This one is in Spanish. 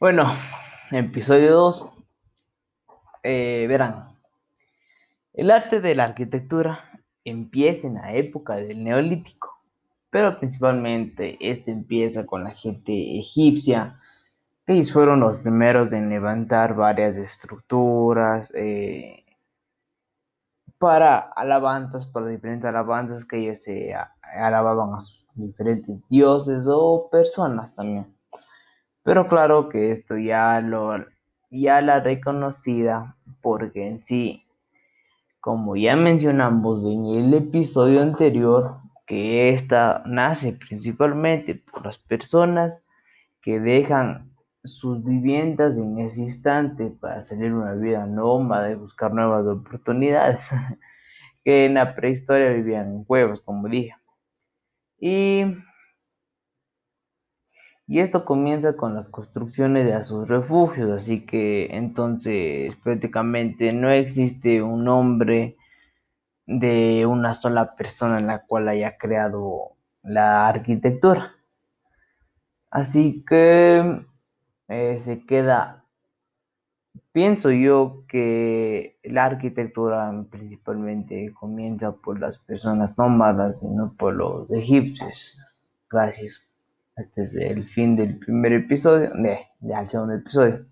Bueno, episodio 2. Eh, verán, el arte de la arquitectura empieza en la época del neolítico, pero principalmente este empieza con la gente egipcia, que fueron los primeros en levantar varias estructuras eh, para alabanzas, para diferentes alabanzas que ellos se alababan a sus diferentes dioses o personas también. Pero claro que esto ya lo ya la reconocida porque en sí, como ya mencionamos en el episodio anterior, que esta nace principalmente por las personas que dejan sus viviendas en ese instante para salir una vida nómada y buscar nuevas oportunidades, que en la prehistoria vivían en cuevas, como dije. Y y esto comienza con las construcciones de sus refugios, así que entonces prácticamente no existe un nombre de una sola persona en la cual haya creado la arquitectura. Así que eh, se queda, pienso yo que la arquitectura principalmente comienza por las personas nómadas y no por los egipcios. Gracias. Este es el fin del primer episodio, de, del segundo episodio.